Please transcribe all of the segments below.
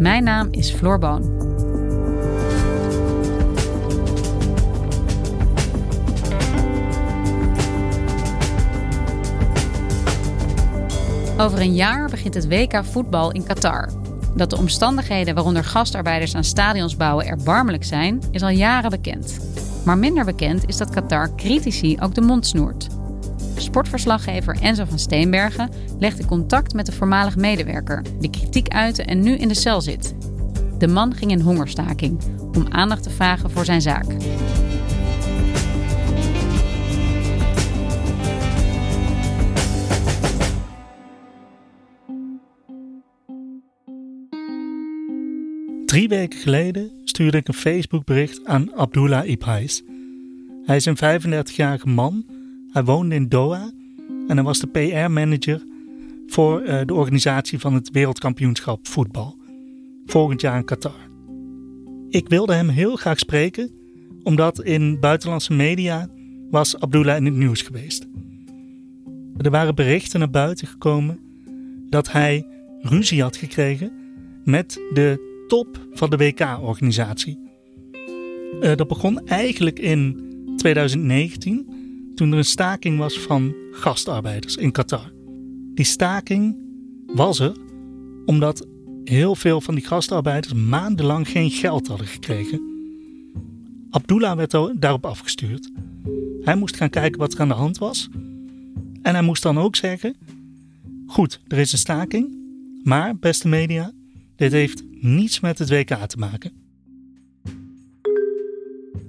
Mijn naam is Floor Boon. Over een jaar begint het WK voetbal in Qatar. Dat de omstandigheden waaronder gastarbeiders aan stadions bouwen erbarmelijk zijn, is al jaren bekend. Maar minder bekend is dat Qatar critici ook de mond snoert. Sportverslaggever Enzo van Steenbergen legde contact met de voormalig medewerker, die kritiek uitte en nu in de cel zit. De man ging in hongerstaking om aandacht te vragen voor zijn zaak. Drie weken geleden stuurde ik een Facebookbericht aan Abdullah Ibhais. Hij is een 35-jarige man. Hij woonde in Doha en hij was de PR-manager voor uh, de organisatie van het wereldkampioenschap voetbal. Volgend jaar in Qatar. Ik wilde hem heel graag spreken, omdat in buitenlandse media was Abdullah in het nieuws geweest. Er waren berichten naar buiten gekomen dat hij ruzie had gekregen met de top van de WK-organisatie. Uh, dat begon eigenlijk in 2019, toen er een staking was van gastarbeiders in Qatar. Die staking was er omdat heel veel van die gastarbeiders maandenlang geen geld hadden gekregen. Abdullah werd daarop afgestuurd. Hij moest gaan kijken wat er aan de hand was. En hij moest dan ook zeggen: Goed, er is een staking, maar beste media, dit heeft niets met het WK te maken.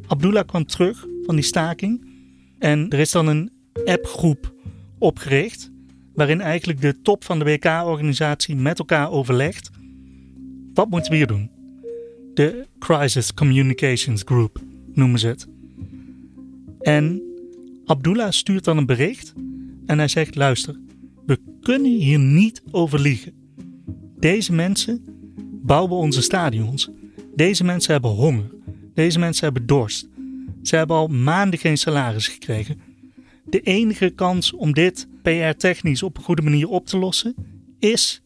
Abdullah kwam terug van die staking en er is dan een appgroep opgericht waarin eigenlijk de top van de WK-organisatie met elkaar overlegt wat moeten we hier doen? De Crisis Communications Group noemen ze het. En Abdullah stuurt dan een bericht en hij zegt: luister, we kunnen hier niet over liegen. Deze mensen bouwen onze stadions. Deze mensen hebben honger. Deze mensen hebben dorst. Ze hebben al maanden geen salaris gekregen. De enige kans om dit PR-technisch op een goede manier op te lossen is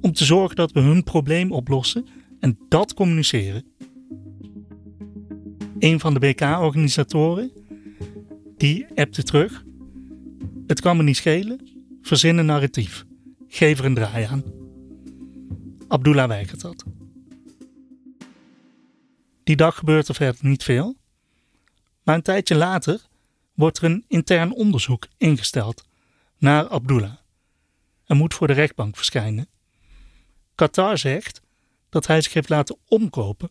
om te zorgen dat we hun probleem oplossen en dat communiceren. Een van de WK-organisatoren die appte terug: Het kan me niet schelen, verzin een narratief, geef er een draai aan. Abdullah weigert dat. Die dag gebeurt er verder niet veel, maar een tijdje later wordt er een intern onderzoek ingesteld naar Abdullah. Hij moet voor de rechtbank verschijnen. Qatar zegt dat hij zich heeft laten omkopen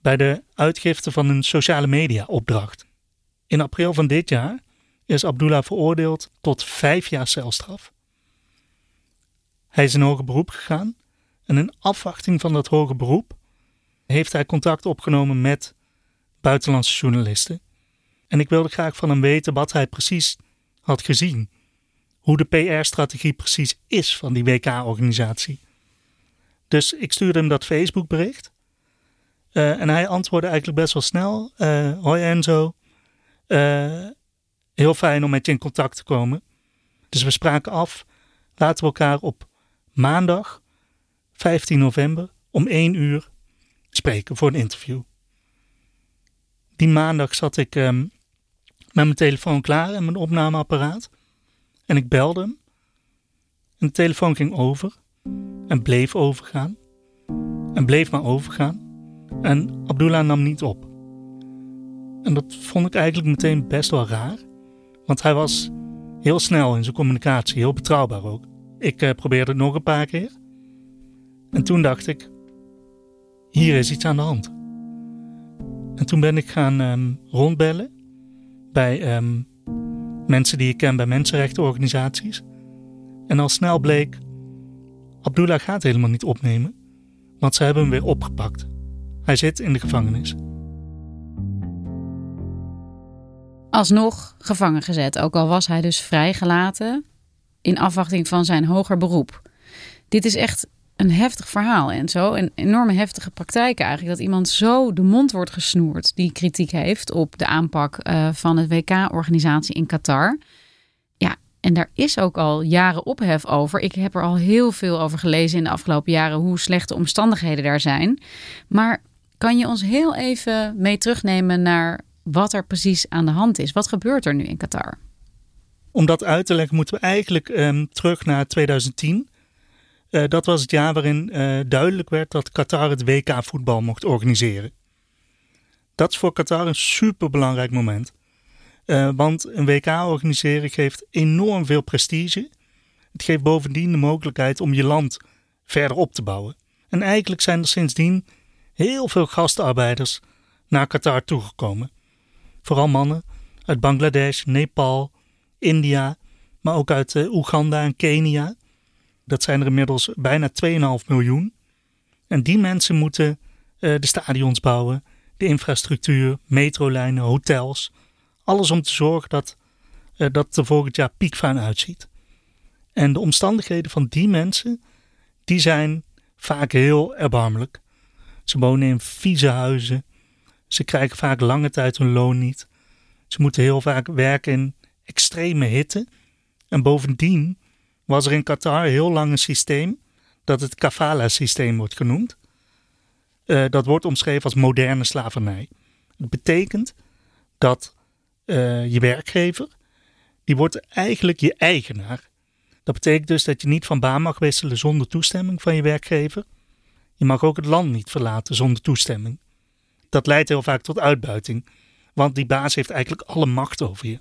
bij de uitgifte van een sociale media opdracht. In april van dit jaar is Abdullah veroordeeld tot vijf jaar celstraf. Hij is in hoger beroep gegaan en in afwachting van dat hoger beroep heeft hij contact opgenomen met buitenlandse journalisten. En ik wilde graag van hem weten wat hij precies had gezien. Hoe de PR-strategie precies is van die WK-organisatie. Dus ik stuurde hem dat Facebook-bericht. Uh, en hij antwoordde eigenlijk best wel snel. Uh, Hoi Enzo. Uh, heel fijn om met je in contact te komen. Dus we spraken af. Laten we elkaar op maandag 15 november om 1 uur spreken voor een interview. Die maandag zat ik um, met mijn telefoon klaar en mijn opnameapparaat. En ik belde hem. En de telefoon ging over en bleef overgaan en bleef maar overgaan en Abdullah nam niet op. En dat vond ik eigenlijk meteen best wel raar, want hij was heel snel in zijn communicatie, heel betrouwbaar ook. Ik eh, probeerde het nog een paar keer en toen dacht ik, hier is iets aan de hand. En toen ben ik gaan ehm, rondbellen bij ehm, mensen die ik ken bij mensenrechtenorganisaties. En al snel bleek Abdullah gaat helemaal niet opnemen, want ze hebben hem weer opgepakt. Hij zit in de gevangenis. Alsnog gevangen gezet, ook al was hij dus vrijgelaten in afwachting van zijn hoger beroep. Dit is echt een heftig verhaal en zo. Een enorme heftige praktijk eigenlijk. Dat iemand zo de mond wordt gesnoerd die kritiek heeft op de aanpak uh, van het WK-organisatie in Qatar. Ja, en daar is ook al jaren ophef over. Ik heb er al heel veel over gelezen in de afgelopen jaren hoe slechte omstandigheden daar zijn. Maar kan je ons heel even mee terugnemen naar wat er precies aan de hand is? Wat gebeurt er nu in Qatar? Om dat uit te leggen moeten we eigenlijk um, terug naar 2010. Uh, dat was het jaar waarin uh, duidelijk werd dat Qatar het WK voetbal mocht organiseren. Dat is voor Qatar een superbelangrijk moment. Uh, want een WK organiseren geeft enorm veel prestige. Het geeft bovendien de mogelijkheid om je land verder op te bouwen. En eigenlijk zijn er sindsdien heel veel gastarbeiders naar Qatar toegekomen. Vooral mannen uit Bangladesh, Nepal, India, maar ook uit Oeganda en Kenia. Dat zijn er inmiddels bijna 2,5 miljoen. En die mensen moeten uh, de stadions bouwen, de infrastructuur, metrolijnen, hotels. Alles om te zorgen dat, uh, dat er volgend jaar piekfijn uitziet. En de omstandigheden van die mensen, die zijn vaak heel erbarmelijk. Ze wonen in vieze huizen. Ze krijgen vaak lange tijd hun loon niet. Ze moeten heel vaak werken in extreme hitte. En bovendien was er in Qatar heel lang een systeem dat het kafala-systeem wordt genoemd. Uh, dat wordt omschreven als moderne slavernij. Het betekent dat uh, je werkgever, die wordt eigenlijk je eigenaar. Dat betekent dus dat je niet van baan mag wisselen zonder toestemming van je werkgever. Je mag ook het land niet verlaten zonder toestemming. Dat leidt heel vaak tot uitbuiting, want die baas heeft eigenlijk alle macht over je.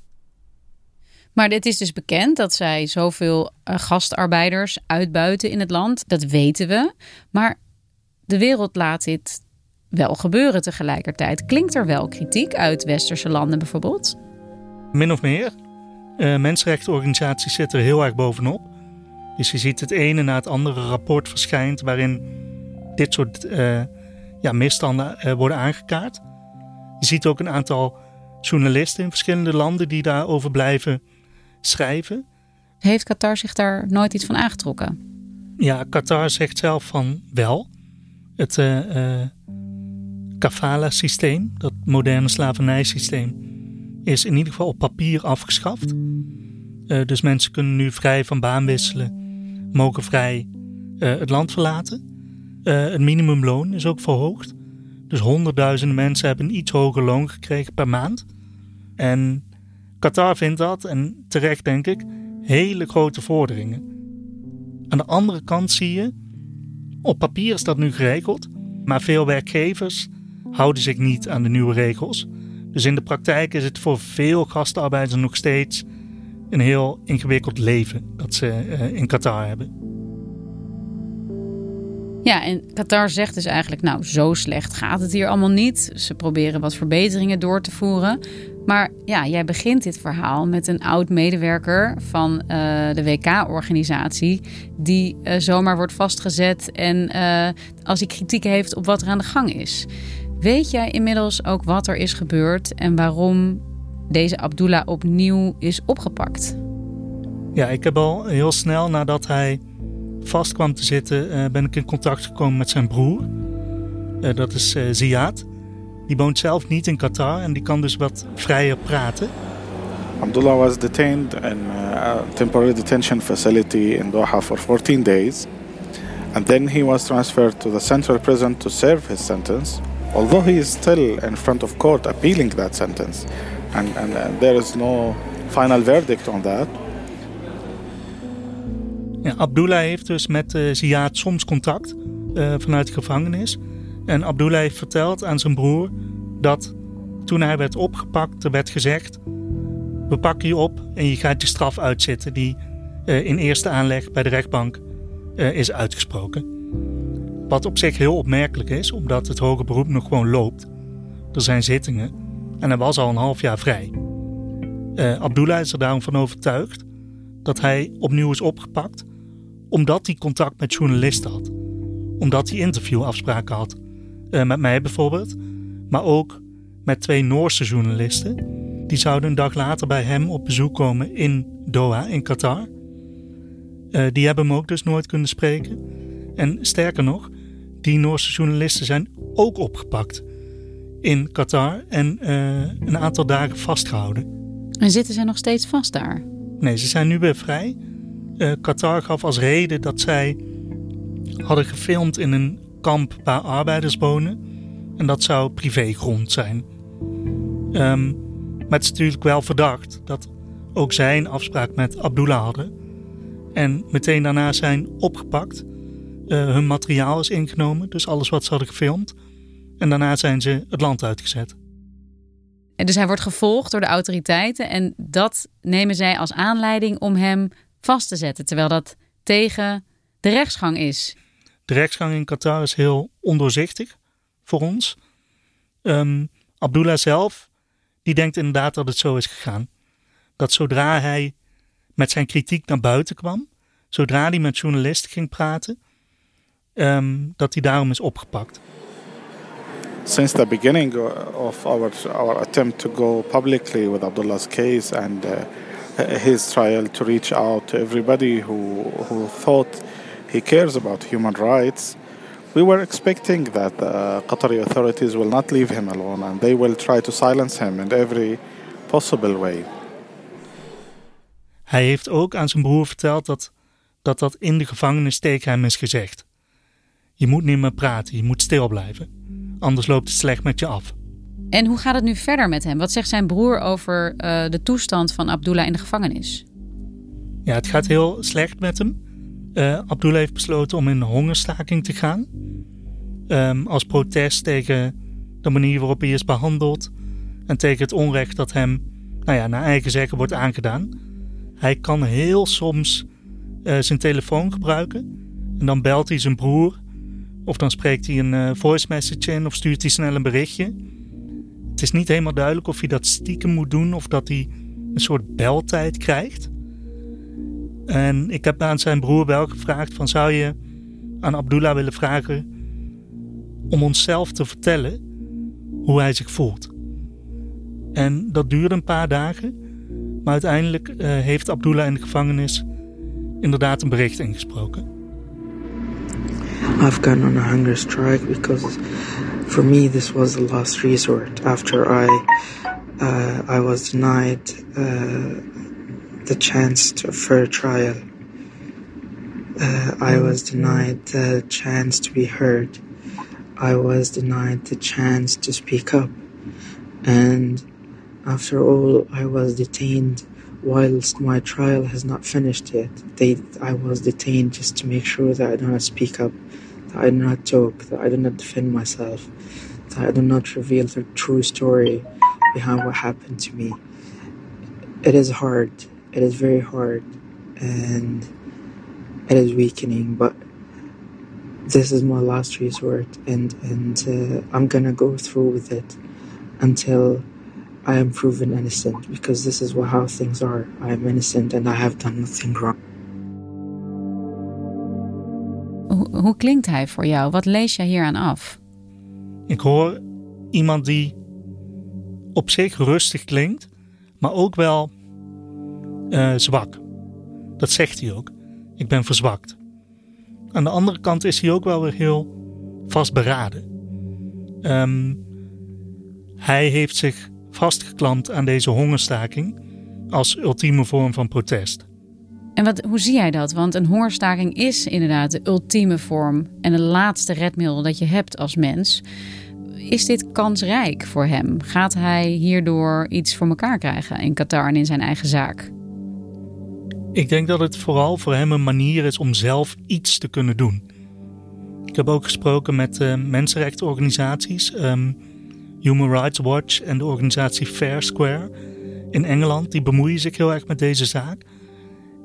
Maar het is dus bekend dat zij zoveel uh, gastarbeiders uitbuiten in het land. Dat weten we. Maar de wereld laat dit wel gebeuren tegelijkertijd. Klinkt er wel kritiek uit westerse landen bijvoorbeeld? Min of meer. Uh, mensenrechtenorganisaties zitten er heel erg bovenop. Dus je ziet het ene na het andere rapport verschijnt waarin dit soort uh, ja, misstanden worden aangekaart. Je ziet ook een aantal journalisten in verschillende landen die daarover blijven schrijven. Heeft Qatar zich daar nooit iets van aangetrokken? Ja, Qatar zegt zelf van wel. Het uh, uh, kafala-systeem, dat moderne slavernijsysteem, is in ieder geval op papier afgeschaft. Uh, dus mensen kunnen nu vrij van baan wisselen, mogen vrij het land verlaten. het minimumloon is ook verhoogd. Dus honderdduizenden mensen hebben een iets hoger loon gekregen per maand. En Qatar vindt dat, en terecht denk ik, hele grote vorderingen. Aan de andere kant zie je, op papier is dat nu geregeld, maar veel werkgevers houden zich niet aan de nieuwe regels. Dus in de praktijk is het voor veel gastarbeiders nog steeds een heel ingewikkeld leven dat ze uh, in Qatar hebben. Ja, en Qatar zegt dus eigenlijk, nou, zo slecht gaat het hier allemaal niet. Ze proberen wat verbeteringen door te voeren. Maar ja, jij begint dit verhaal met een oud medewerker van uh, de WK-organisatie, die uh, zomaar wordt vastgezet en uh, als hij kritiek heeft op wat er aan de gang is. Weet jij inmiddels ook wat er is gebeurd en waarom deze Abdullah opnieuw is opgepakt? Ja, ik heb al heel snel nadat hij vast kwam te zitten, ben ik in contact gekomen met zijn broer. dat is Ziad. Die woont zelf niet in Qatar en die kan dus wat vrijer praten. Abdullah was detained in a temporary detention facility in Doha for 14 days. And then he was transferred to the central prison to serve his sentence, although he is still in front of court appealing that sentence. And, and there is no final verdict on that. Abdullah heeft dus met uh, Ziad soms contact uh, vanuit de gevangenis. En Abdullah heeft verteld aan zijn broer dat toen hij werd opgepakt, er werd gezegd: We pakken je op en je gaat je straf uitzitten, die uh, in eerste aanleg bij de rechtbank is uitgesproken. Wat op zich heel opmerkelijk is, omdat het hoge beroep nog gewoon loopt. Er zijn zittingen en hij was al een half jaar vrij. Uh, Abdullah is er daarom van overtuigd dat hij opnieuw is opgepakt, omdat hij contact met journalisten had, omdat hij interviewafspraken had Uh, met mij bijvoorbeeld. Maar ook met twee Noorse journalisten. Die zouden een dag later bij hem op bezoek komen in Doha, in Qatar. Uh, die hebben hem ook dus nooit kunnen spreken. En sterker nog, die Noorse journalisten zijn ook opgepakt in Qatar en uh, een aantal dagen vastgehouden. En zitten zij nog steeds vast daar? Nee, ze zijn nu weer vrij. Uh, Qatar gaf als reden dat zij hadden gefilmd in een kamp waar arbeiders wonen. En dat zou privégrond zijn. Um, maar het is natuurlijk wel verdacht dat ook zij een afspraak met Abdullah hadden. En meteen daarna zijn opgepakt. Uh, hun materiaal is ingenomen, dus alles wat ze hadden gefilmd. En daarna zijn ze het land uitgezet. En dus hij wordt gevolgd door de autoriteiten en dat nemen zij als aanleiding om hem vast te zetten, terwijl dat tegen de rechtsgang is. De rechtsgang in Qatar is heel ondoorzichtig voor ons. Um, Abdullah zelf, die denkt inderdaad dat het zo is gegaan. Dat zodra hij met zijn kritiek naar buiten kwam, zodra hij met journalisten ging praten, um, dat hij daarom is opgepakt. Since the beginning of our our attempt to go publicly with Abdullah's case and uh, his trial to reach out to everybody who who thought he cares about human rights, we were expecting that the Qatari authorities will not leave him alone and they will try to silence him in every possible way. Hij heeft ook aan zijn broer verteld dat dat, dat in de gevangenis tegen hem is gezegd. Je moet niet meer praten, je moet stil blijven. Anders loopt het slecht met je af. En hoe gaat het nu verder met hem? Wat zegt zijn broer over uh, de toestand van Abdullah in de gevangenis? Ja, het gaat heel slecht met hem. Uh, Abdullah heeft besloten om in hongerstaking te gaan. Um, als protest tegen de manier waarop hij is behandeld. En tegen het onrecht dat hem, nou ja, naar eigen zeggen wordt aangedaan. Hij kan heel soms uh, zijn telefoon gebruiken. En dan belt hij zijn broer. Of dan spreekt hij een voice message in of stuurt hij snel een berichtje. Het is niet helemaal duidelijk of hij dat stiekem moet doen of dat hij een soort beltijd krijgt. En ik heb aan zijn broer wel gevraagd van zou je aan Abdullah willen vragen om onszelf te vertellen hoe hij zich voelt. En dat duurde een paar dagen, maar uiteindelijk uh, heeft Abdullah in de gevangenis inderdaad een bericht ingesproken. I've gone on a hunger strike because for me this was the last resort after I uh, I was denied uh, the chance to for a trial. Uh, I was denied the chance to be heard. I was denied the chance to speak up. And after all, I was detained whilst my trial has not finished yet. They, I was detained just to make sure that I do not speak up, that I do not talk, that I do not defend myself, that I do not reveal the true story behind what happened to me. It is hard it is very hard and it is weakening, but this is my last resort, and and uh, I'm gonna go through with it until I am proven innocent, because this is what, how things are. I am innocent and I have done nothing wrong. Hoe, klinkt hij voor jou? Wat lees jij hier aan af? Ik hoor iemand die op zich rustig klinkt, maar ook wel uh, zwak. Dat zegt hij ook. Ik ben verzwakt. Aan de andere kant is hij ook wel weer heel vastberaden. Um, hij heeft zich vastgeklampt aan deze hongerstaking als ultieme vorm van protest. En wat, hoe zie jij dat? Want een hongerstaking is inderdaad de ultieme vorm en het laatste redmiddel dat je hebt als mens. Is dit kansrijk voor hem? Gaat hij hierdoor iets voor elkaar krijgen in Qatar en in zijn eigen zaak? Ik denk dat het vooral voor hem een manier is om zelf iets te kunnen doen. Ik heb ook gesproken met uh, mensenrechtenorganisaties, um, Human Rights Watch en de organisatie Fair Square in Engeland. Die bemoeien zich heel erg met deze zaak.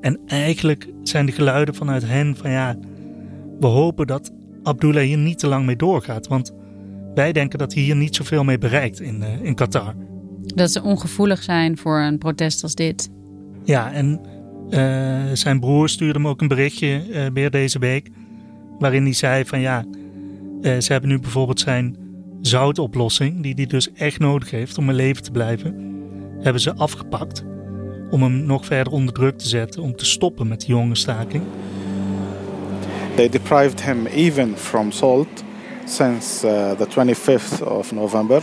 En eigenlijk zijn de geluiden vanuit hen van ja, we hopen dat Abdullah hier niet te lang mee doorgaat. Want wij denken dat hij hier niet zoveel mee bereikt in, uh, in Qatar. Dat ze ongevoelig zijn voor een protest als dit. Ja, en uh, zijn broer stuurde hem ook een berichtje uh, weer deze week. Waarin hij zei van ja, ze hebben nu bijvoorbeeld zijn zoutoplossing, die hij dus echt nodig heeft om in leven te blijven, hebben ze afgepakt om hem nog verder onder druk te zetten om te stoppen met die hongerstaking. They deprived him even from salt since uh, the 25th of November.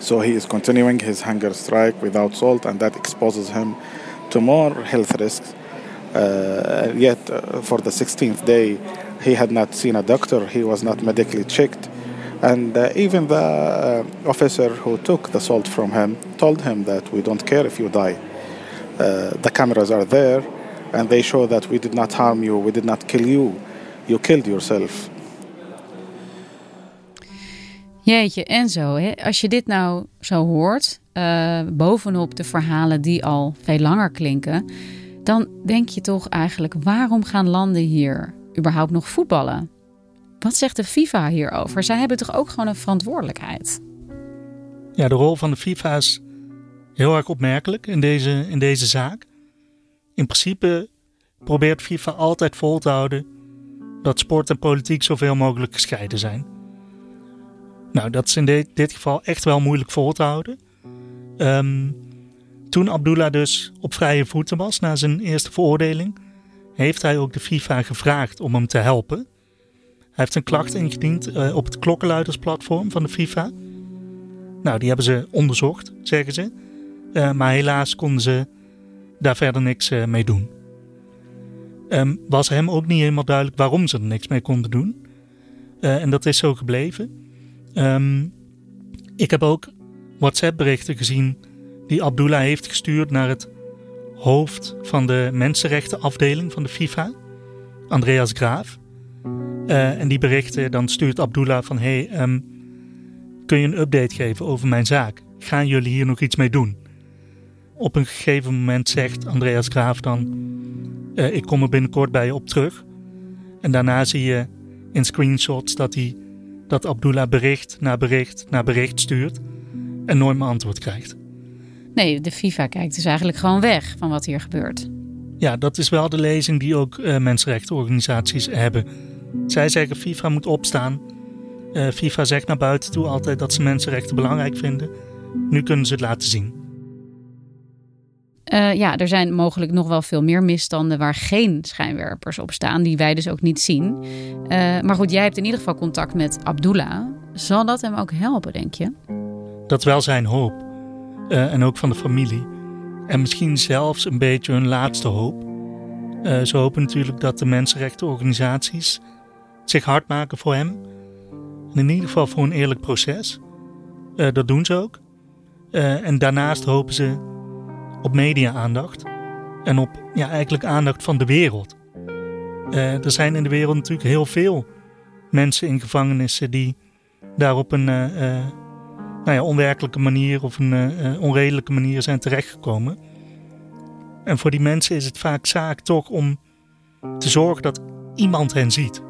So he is continuing his hunger strike without salt, and that exposes him to more health risks. Uh, yet, uh, for the 16th day, he had not seen a doctor, he was not medically checked. And uh, even the uh, officer who took the salt from him told him that we don't care if you die. Uh, the cameras are there and they show that we did not harm you, we did not kill you, you killed yourself. Jeetje, en zo. Hè? Als je dit nou zo hoort, uh, bovenop de verhalen die al veel langer klinken, dan denk je toch eigenlijk: waarom gaan landen hier überhaupt nog voetballen? Wat zegt de FIFA hierover? Zij hebben toch ook gewoon een verantwoordelijkheid? Ja, de rol van de FIFA is heel erg opmerkelijk in deze, in deze zaak. In principe probeert FIFA altijd vol te houden dat sport en politiek zoveel mogelijk gescheiden zijn. Nou, dat is in dit geval echt wel moeilijk vol te houden. Um, toen Abdullah dus op vrije voeten was na zijn eerste veroordeling, heeft hij ook de FIFA gevraagd om hem te helpen. Hij heeft een klacht ingediend uh, op het klokkenluidersplatform van de FIFA. Nou, die hebben ze onderzocht, zeggen ze. Uh, maar helaas konden ze daar verder niks uh, mee doen. Um, was hem ook niet helemaal duidelijk waarom ze er niks mee konden doen. en dat is zo gebleven. Um, ik heb ook WhatsApp-berichten gezien die Abdullah heeft gestuurd naar het hoofd van de mensenrechtenafdeling van de FIFA, Andreas Graaf. En die berichten, dan stuurt Abdullah van: Hey, um, kun je een update geven over mijn zaak? Gaan jullie hier nog iets mee doen? Op een gegeven moment zegt Andreas Graaf dan: uh, Ik kom er binnenkort bij je op terug. En daarna zie je in screenshots dat, hij, dat Abdullah bericht na bericht na bericht stuurt en nooit meer antwoord krijgt. Nee, de FIFA kijkt dus eigenlijk gewoon weg van wat hier gebeurt. Ja, dat is wel de lezing die ook uh, mensenrechtenorganisaties hebben. Zij zeggen FIFA moet opstaan. Uh, FIFA zegt naar buiten toe altijd dat ze mensenrechten belangrijk vinden. Nu kunnen ze het laten zien. Uh, ja, er zijn mogelijk nog wel veel meer misstanden waar geen schijnwerpers op staan, die wij dus ook niet zien. maar goed, jij hebt in ieder geval contact met Abdullah. Zal dat hem ook helpen, denk je? Dat wel zijn hoop. Uh, en ook van de familie. En misschien zelfs een beetje hun laatste hoop. Ze hopen natuurlijk dat de mensenrechtenorganisaties zich hard maken voor hem. En in ieder geval voor een eerlijk proces. Dat doen ze ook. en daarnaast hopen ze op media-aandacht. En op ja, eigenlijk aandacht van de wereld. er zijn in de wereld natuurlijk heel veel mensen in gevangenissen die daar op een nou ja, onwerkelijke manier of een onredelijke manier zijn terechtgekomen. En voor die mensen is het vaak zaak toch om te zorgen dat iemand hen ziet.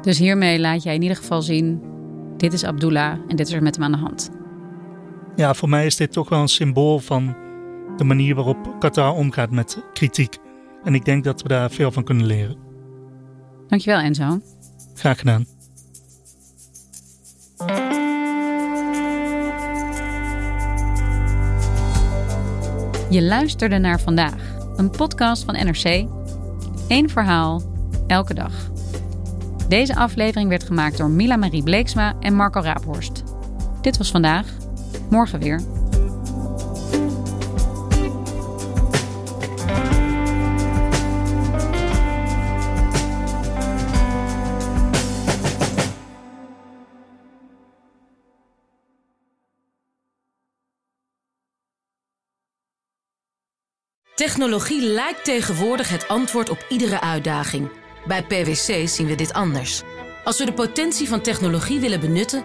Dus hiermee laat jij in ieder geval zien: dit is Abdullah en dit is er met hem aan de hand. Ja, voor mij is dit toch wel een symbool van de manier waarop Qatar omgaat met kritiek. En ik denk dat we daar veel van kunnen leren. Dankjewel, Enzo. Graag gedaan. Je luisterde naar vandaag, een podcast van NRC. Eén verhaal, elke dag. Deze aflevering werd gemaakt door Mila Marie Bleeksma en Marco Raaphorst. Dit was vandaag, morgen weer. Technologie lijkt tegenwoordig het antwoord op iedere uitdaging. Bij PwC zien we dit anders. Als we de potentie van technologie willen benutten,